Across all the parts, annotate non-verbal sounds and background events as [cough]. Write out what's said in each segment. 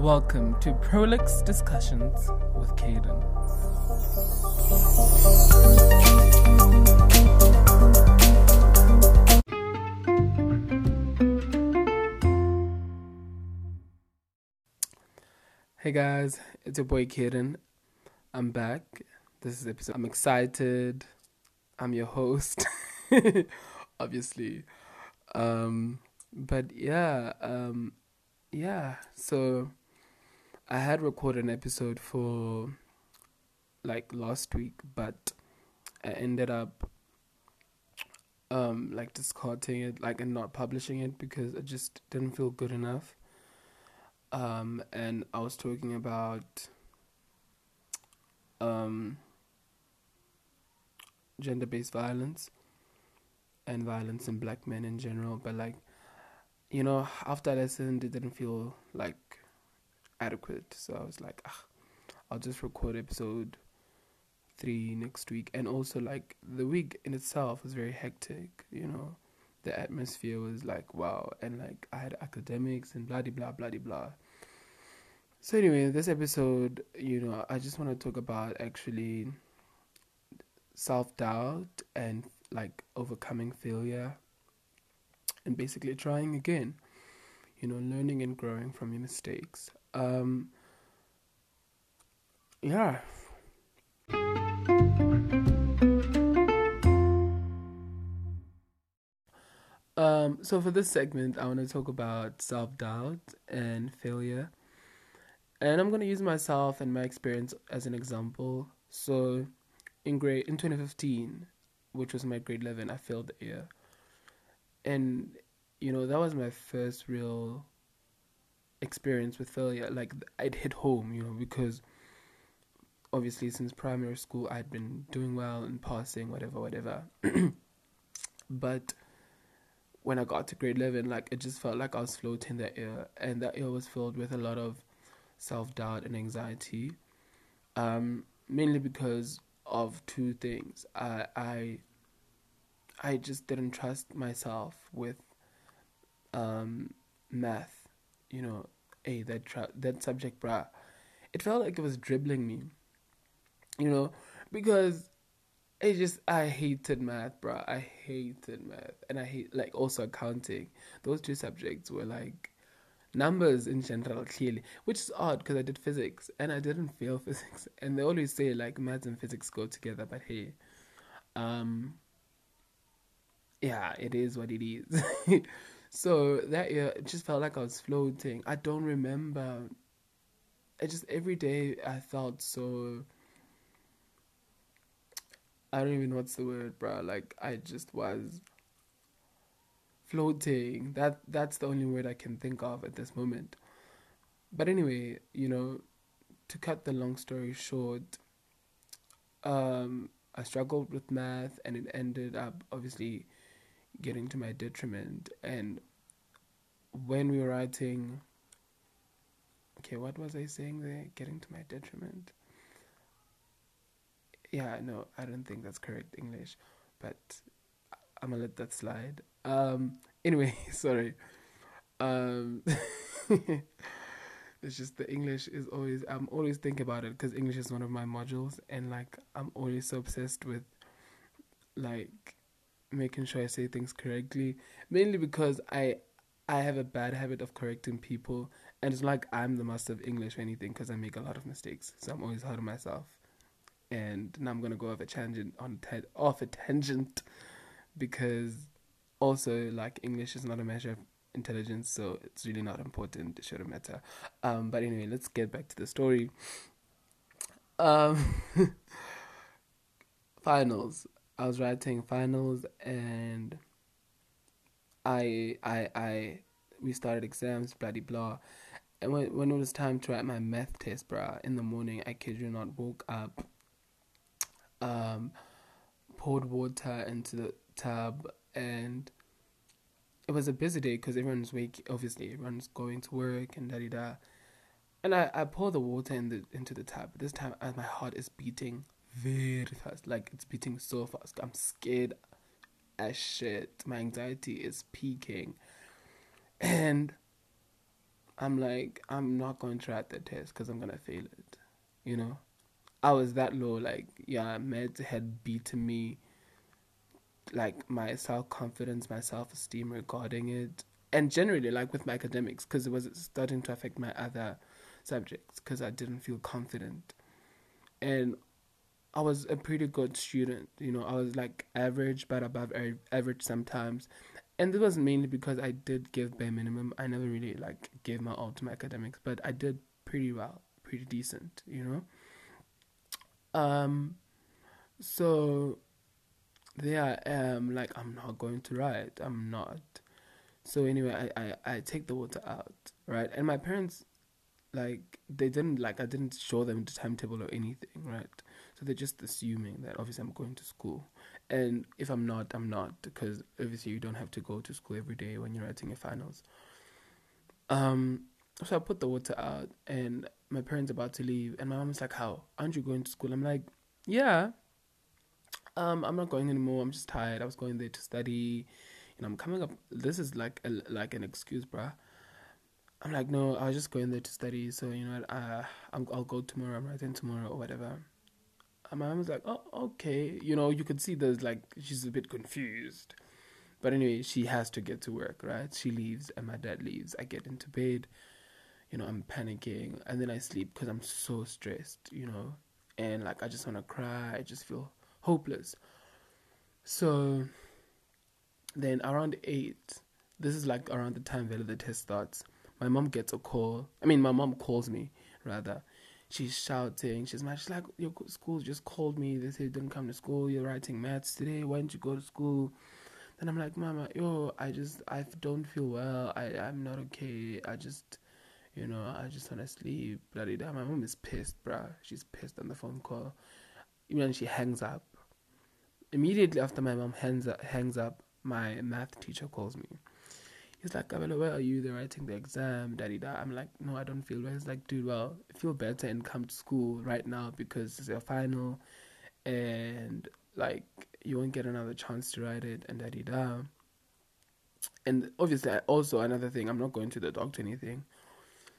Welcome to Prolix Discussions with Caden. Hey guys, it's your boy Caden. I'm back. This is episode. I'm excited. I'm your host, [laughs] obviously. Um, but yeah, um, yeah. So I had recorded an episode for like last week, but I ended up um like discarding it, like and not publishing it because I just didn't feel good enough. Um, and I was talking about um gender based violence and violence in black men in general, but like you know, after I listened, it didn't feel like adequate. So I was like, ah, I'll just record episode three next week. And also, like, the week in itself was very hectic, you know. The atmosphere was like, wow. And, like, I had academics and blah, blah, blah, blah. So, anyway, this episode, you know, I just want to talk about actually self doubt and, like, overcoming failure and basically trying again. You know, learning and growing from your mistakes. Um, yeah. Um, so for this segment, I want to talk about self doubt and failure, and I'm going to use myself and my experience as an example. So, in grade in 2015, which was my grade 11, I failed the year, and you know that was my first real experience with failure. Like I'd hit home, you know, because obviously since primary school I'd been doing well and passing, whatever, whatever. [clears throat] but when I got to grade 11, like it just felt like I was floating that year, and that year was filled with a lot of self doubt and anxiety. Um, mainly because of two things. I, I I just didn't trust myself with um, math you know, hey, that tra- that subject, bruh, it felt like it was dribbling me, you know, because it just I hated math, bruh. I hated math, and I hate like also accounting. Those two subjects were like numbers in general, clearly, which is odd because I did physics and I didn't fail [laughs] physics. And they always say like maths and physics go together, but hey, um, yeah, it is what it is. [laughs] So that year, it just felt like I was floating. I don't remember. I just every day I felt so. I don't even know what's the word, bro. Like I just was floating. That that's the only word I can think of at this moment. But anyway, you know, to cut the long story short, um, I struggled with math, and it ended up obviously getting to my detriment. And when we were writing, okay, what was I saying there? Getting to my detriment. Yeah, no, I don't think that's correct English, but I'm gonna let that slide. Um, anyway, [laughs] sorry. Um, [laughs] it's just the English is always, I'm always thinking about it because English is one of my modules, and like, I'm always so obsessed with like making sure I say things correctly. Mainly because I I have a bad habit of correcting people, and it's like I'm the master of English or anything because I make a lot of mistakes. So I'm always hard on myself. And now I'm gonna go off a tangent on te- off a tangent because also like English is not a measure of intelligence, so it's really not important. It shouldn't matter. Um, but anyway, let's get back to the story. Um, [laughs] finals. I was writing finals and I I I we started exams, bloody blah. And when when it was time to write my math test, bruh, in the morning, I kid you not, woke up, um, poured water into the tub, and it was a busy day because everyone's wake. Obviously, everyone's going to work and da da da. And I I pour the water in the into the tub. This time, uh, my heart is beating very fast. Like it's beating so fast. I'm scared as shit. My anxiety is peaking. And I'm like, I'm not going to write the test because I'm gonna fail it. You know, I was that low. Like, yeah, meds had beaten me. Like my self confidence, my self esteem regarding it, and generally, like with my academics, because it was starting to affect my other subjects because I didn't feel confident, and I was a pretty good student. You know, I was like average, but above average sometimes, and it was mainly because I did give bare minimum. I never really like gave my all to my academics, but I did pretty well, pretty decent, you know. Um, so there I am, like I'm not going to write. I'm not. So anyway, I, I, I take the water out, right? And my parents, like, they didn't like I didn't show them the timetable or anything, right? So they're just assuming that obviously I'm going to school, and if I'm not, I'm not because obviously you don't have to go to school every day when you're writing your finals. Um, so I put the water out, and my parents about to leave, and my mom's like, "How aren't you going to school?" I'm like, "Yeah, um, I'm not going anymore. I'm just tired. I was going there to study, and I'm coming up. This is like a, like an excuse, bruh." I'm like, no, I was just going there to study. So you know, uh, I'll, I'll go tomorrow. I'm writing tomorrow or whatever. And my mom was like, oh, okay. You know, you could see there's like, she's a bit confused. But anyway, she has to get to work, right? She leaves and my dad leaves. I get into bed, you know, I'm panicking and then I sleep because I'm so stressed, you know, and like I just want to cry. I just feel hopeless. So then around eight, this is like around the time that the test starts. My mom gets a call. I mean, my mom calls me rather, she's shouting. She's mad. She's like, your school just called me. They said didn't come to school. You're writing maths today. Why didn't you go to school? Then I'm like, Mama, yo, I just, I don't feel well. I, I'm not okay. I just, you know, I just want to sleep. Bloody damn. My mom is pissed, bruh. She's pissed on the phone call. Even when she hangs up. Immediately after my mom hangs up, hangs up, my math teacher calls me. He's like, Kabelo, where are you? They're writing the exam, daddy da. I'm like, no, I don't feel well. He's like, dude, well, feel better and come to school right now because it's your final and like you won't get another chance to write it and daddy da. And obviously also another thing, I'm not going to the doctor anything.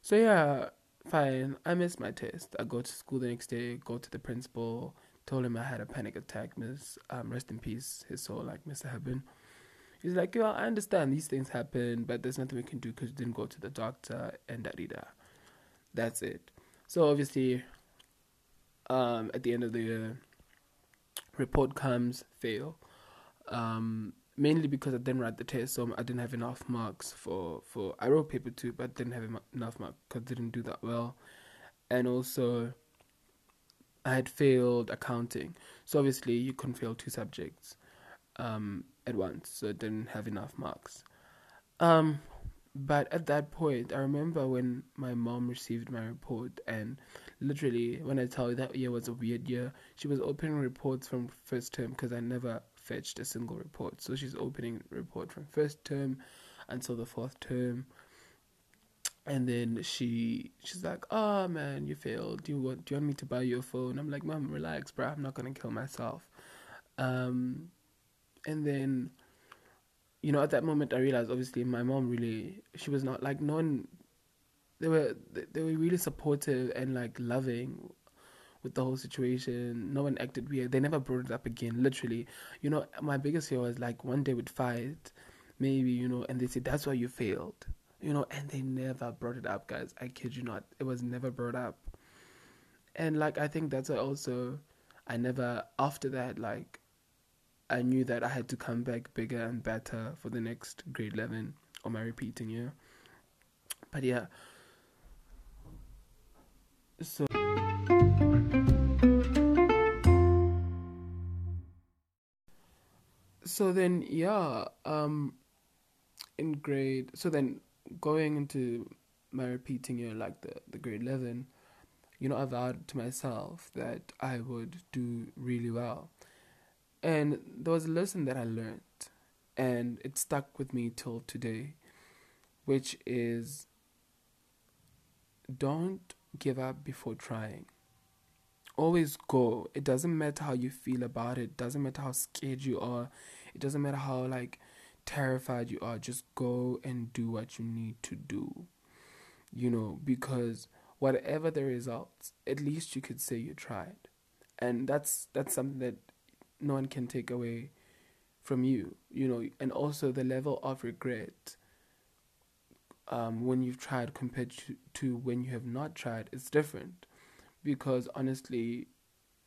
So yeah, fine. I missed my test. I go to school the next day, go to the principal, told him I had a panic attack, miss um rest in peace, his soul like Mr. Hebben. He's like, yeah, I understand these things happen, but there's nothing we can do because you didn't go to the doctor and da da. That's it. So obviously, um, at the end of the year, report comes fail. Um, mainly because I didn't write the test, so I didn't have enough marks for for. I wrote paper two, but didn't have enough marks because didn't do that well, and also. I had failed accounting, so obviously you couldn't fail two subjects. Um, at once, so it didn't have enough marks. Um, but at that point, I remember when my mom received my report, and literally, when I tell you that year was a weird year, she was opening reports from first term because I never fetched a single report. So she's opening report from first term until the fourth term. And then she she's like, "Oh man, you failed. Do you want do you want me to buy you a phone?" I'm like, "Mom, relax, bro. I'm not gonna kill myself." Um, and then you know at that moment i realized obviously my mom really she was not like no one they were they were really supportive and like loving with the whole situation. No one acted weird. They never brought it up again literally. You know my biggest fear was like one day we'd fight maybe you know and they said that's why you failed you know and they never brought it up guys. I kid you not. It was never brought up. And like i think that's also i never after that like I knew that I had to come back bigger and better for the next grade 11 or my repeating year. But yeah. So. So then, yeah, um, in grade, so then going into my repeating year, like the, the grade 11, you know, I vowed to myself that I would do really well and there was a lesson that I learned, and it stuck with me till today, which is don't give up before trying. Always go. It doesn't matter how you feel about it, it doesn't matter how scared you are, it doesn't matter how like terrified you are, just go and do what you need to do. you know, because whatever the results, at least you could say you tried. And that's that's something that no one can take away from you, you know, and also the level of regret um, when you've tried compared to, to when you have not tried is different. Because honestly,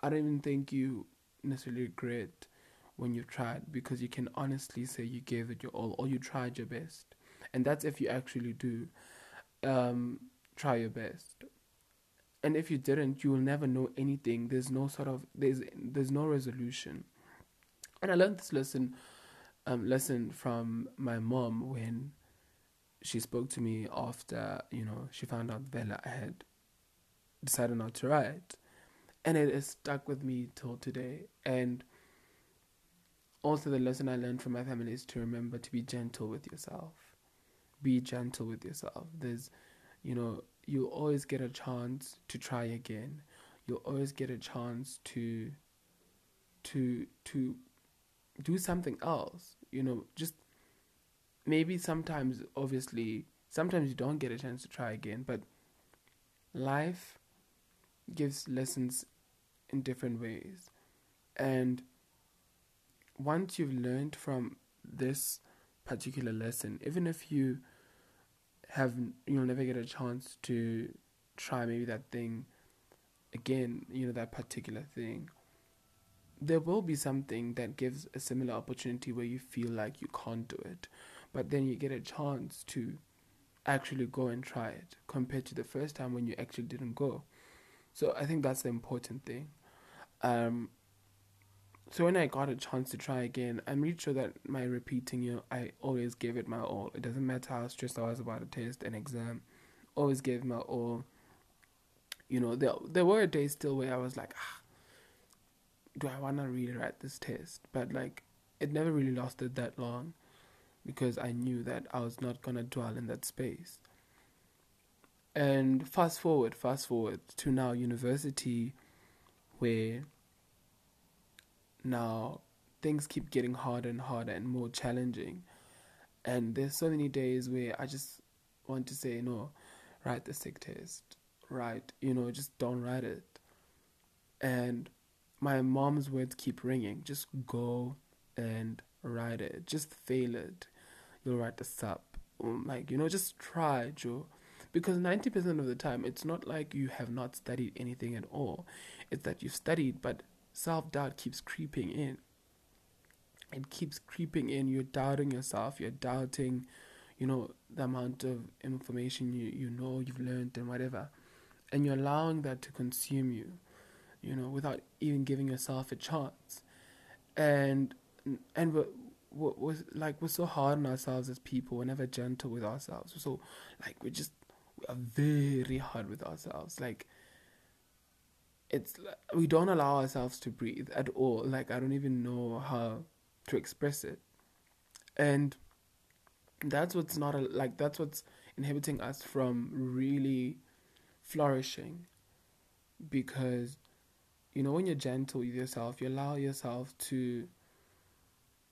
I don't even think you necessarily regret when you've tried because you can honestly say you gave it your all or you tried your best. And that's if you actually do um, try your best. And if you didn't, you will never know anything. There's no sort of there's there's no resolution. And I learned this lesson um, lesson from my mom when she spoke to me after you know she found out Bella had decided not to write, and it has stuck with me till today. And also the lesson I learned from my family is to remember to be gentle with yourself. Be gentle with yourself. There's, you know, you'll always get a chance to try again. You'll always get a chance to to to do something else. You know, just maybe sometimes obviously sometimes you don't get a chance to try again, but life gives lessons in different ways. And once you've learned from this particular lesson, even if you have you'll never get a chance to try maybe that thing again, you know, that particular thing. There will be something that gives a similar opportunity where you feel like you can't do it, but then you get a chance to actually go and try it compared to the first time when you actually didn't go. So I think that's the important thing. Um, so when I got a chance to try again, I'm really sure that my repeating you, know, I always gave it my all. It doesn't matter how stressed I was about a test, an exam, always gave my all. You know, there there were days still where I was like, ah, do I wanna really write this test? But like, it never really lasted that long, because I knew that I was not gonna dwell in that space. And fast forward, fast forward to now university, where now things keep getting harder and harder and more challenging. And there's so many days where I just want to say, no, write the SICK test. Write, you know, just don't write it. And my mom's words keep ringing. Just go and write it. Just fail it. You'll write the sub. Um, like, you know, just try, Joe. Because 90% of the time, it's not like you have not studied anything at all. It's that you've studied, but self doubt keeps creeping in. It keeps creeping in. You're doubting yourself. You're doubting, you know, the amount of information you, you know you've learned and whatever. And you're allowing that to consume you, you know, without even giving yourself a chance. And and we're, we're like we're so hard on ourselves as people. We're never gentle with ourselves. So like we're just we are very hard with ourselves. Like it's we don't allow ourselves to breathe at all. Like I don't even know how to express it, and that's what's not a, like that's what's inhibiting us from really flourishing, because you know when you're gentle with yourself, you allow yourself to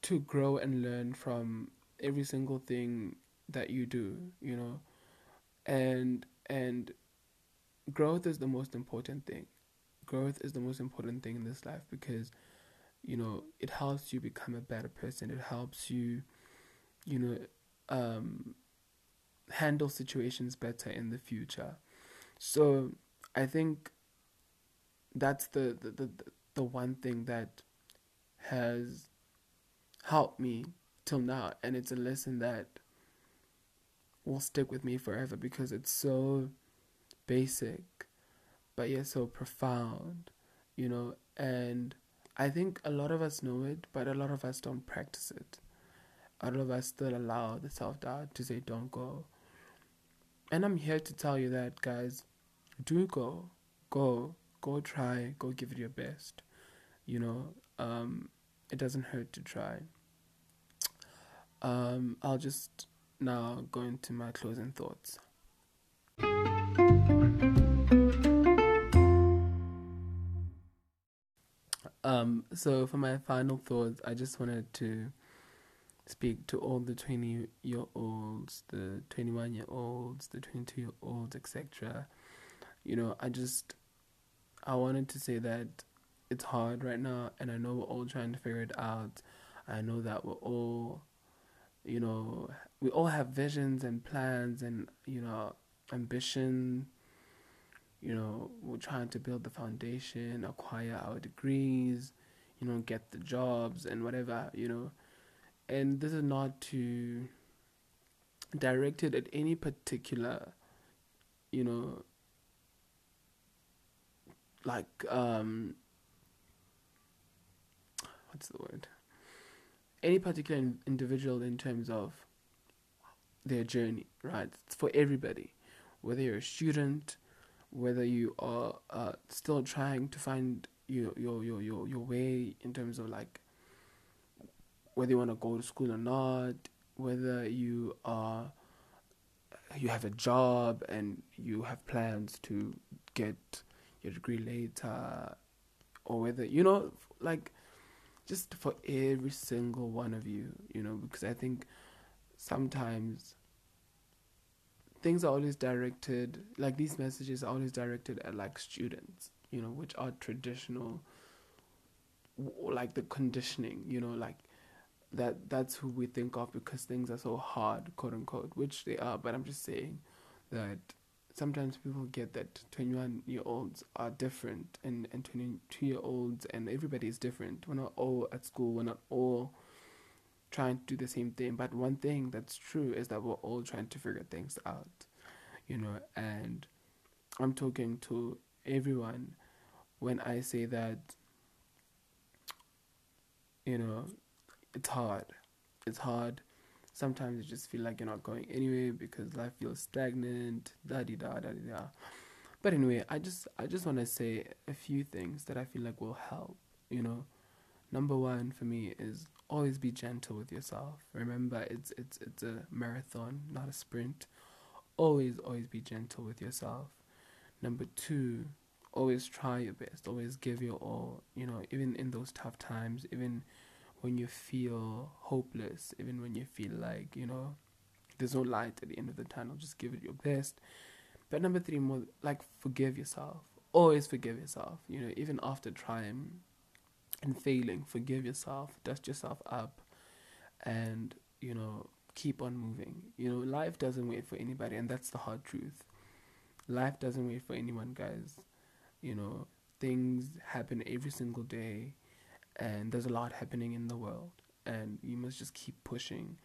to grow and learn from every single thing that you do. You know, and and growth is the most important thing growth is the most important thing in this life because you know it helps you become a better person. It helps you you know um, handle situations better in the future. So i think that's the the, the, the one thing that has helped me till now. And it's a lesson that will stick with me forever because it's so basic but yet so profound, you know. And I think a lot of us know it, but a lot of us don't practice it. A lot of us still allow the self doubt to say, don't go. And I'm here to tell you that, guys, do go. Go. Go try. Go give it your best. You know, um, it doesn't hurt to try. Um, I'll just now go into my closing thoughts. Um, so for my final thoughts, I just wanted to speak to all the 20 year olds, the 21 year olds, the 22 year olds, etc. You know, I just, I wanted to say that it's hard right now, and I know we're all trying to figure it out. I know that we're all, you know, we all have visions and plans and, you know, ambition. You know, we're trying to build the foundation, acquire our degrees, you know, get the jobs and whatever, you know. And this is not to directed at any particular you know like um what's the word? Any particular individual in terms of their journey right? It's for everybody whether you're a student whether you are uh, still trying to find your, your your your your way in terms of like whether you want to go to school or not, whether you are you have a job and you have plans to get your degree later, or whether you know, like, just for every single one of you, you know, because I think sometimes things are always directed, like these messages are always directed at like students, you know, which are traditional, like the conditioning, you know, like that that's who we think of because things are so hard, quote unquote, which they are. But I'm just saying that sometimes people get that 21 year olds are different and, and 22 year olds and everybody is different. We're not all at school, we're not all trying to do the same thing. But one thing that's true is that we're all trying to figure things out, you know, and I'm talking to everyone when I say that, you know, it's hard. It's hard. Sometimes you just feel like you're not going anywhere because life feels stagnant. Da di da da da. But anyway, I just I just want to say a few things that I feel like will help. You know, number one for me is always be gentle with yourself. Remember, it's it's it's a marathon, not a sprint. Always always be gentle with yourself. Number two, always try your best. Always give your all. You know, even in those tough times, even when you feel hopeless, even when you feel like, you know, there's no light at the end of the tunnel, just give it your best. But number three, more like forgive yourself. Always forgive yourself. You know, even after trying and failing, forgive yourself, dust yourself up, and, you know, keep on moving. You know, life doesn't wait for anybody, and that's the hard truth. Life doesn't wait for anyone, guys. You know, things happen every single day and there's a lot happening in the world and you must just keep pushing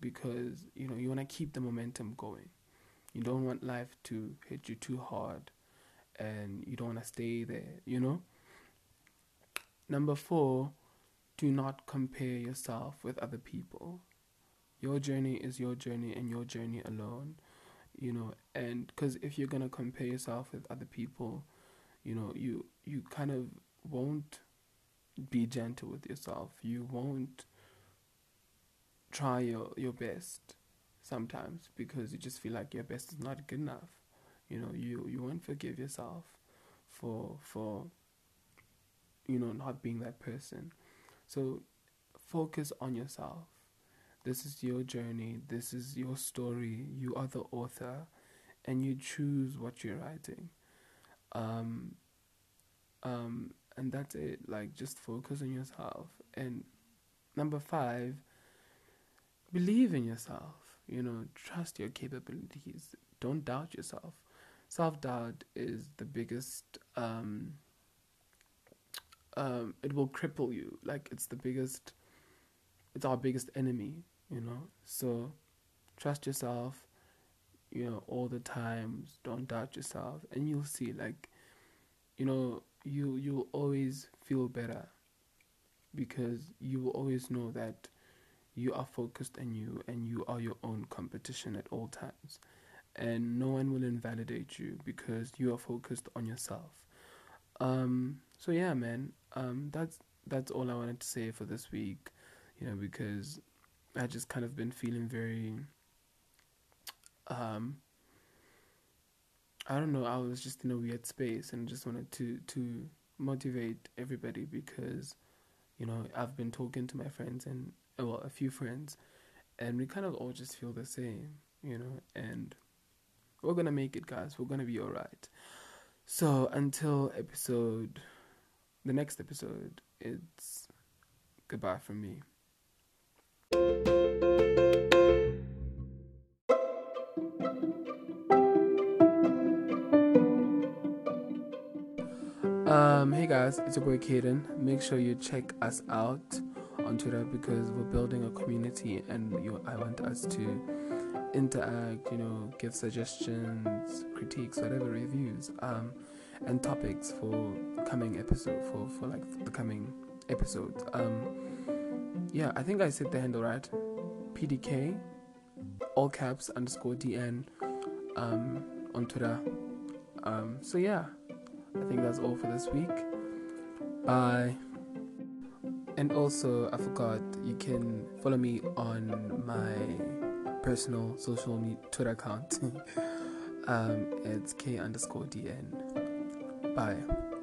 because you know you want to keep the momentum going you don't want life to hit you too hard and you don't want to stay there you know number 4 do not compare yourself with other people your journey is your journey and your journey alone you know and because if you're going to compare yourself with other people you know you you kind of won't be gentle with yourself. You won't try your, your best sometimes because you just feel like your best is not good enough. You know, you, you won't forgive yourself for for you know not being that person. So focus on yourself. This is your journey, this is your story, you are the author and you choose what you're writing. Um um and that's it. Like, just focus on yourself. And number five, believe in yourself. You know, trust your capabilities. Don't doubt yourself. Self doubt is the biggest. Um, um, it will cripple you. Like it's the biggest. It's our biggest enemy. You know. So, trust yourself. You know, all the times. Don't doubt yourself, and you'll see. Like, you know, you you will always feel better because you will always know that you are focused on you and you are your own competition at all times and no one will invalidate you because you are focused on yourself um so yeah man um that's that's all i wanted to say for this week you know because i just kind of been feeling very um I don't know, I was just in a weird space and just wanted to to motivate everybody because you know, I've been talking to my friends and well, a few friends, and we kind of all just feel the same, you know, and we're gonna make it, guys. We're gonna be alright. So until episode, the next episode, it's goodbye from me. Um, hey guys, it's your boy Kaden. Make sure you check us out on Twitter because we're building a community and you, I want us to interact, you know, give suggestions, critiques, whatever reviews, um, and topics for coming episode for, for like the coming episodes. Um, yeah, I think I said the handle right. PDK, all caps underscore DN, um, on Twitter. Um, so yeah. I think that's all for this week. Bye. And also, I forgot you can follow me on my personal social media Twitter account. [laughs] um, it's K underscore DN. Bye.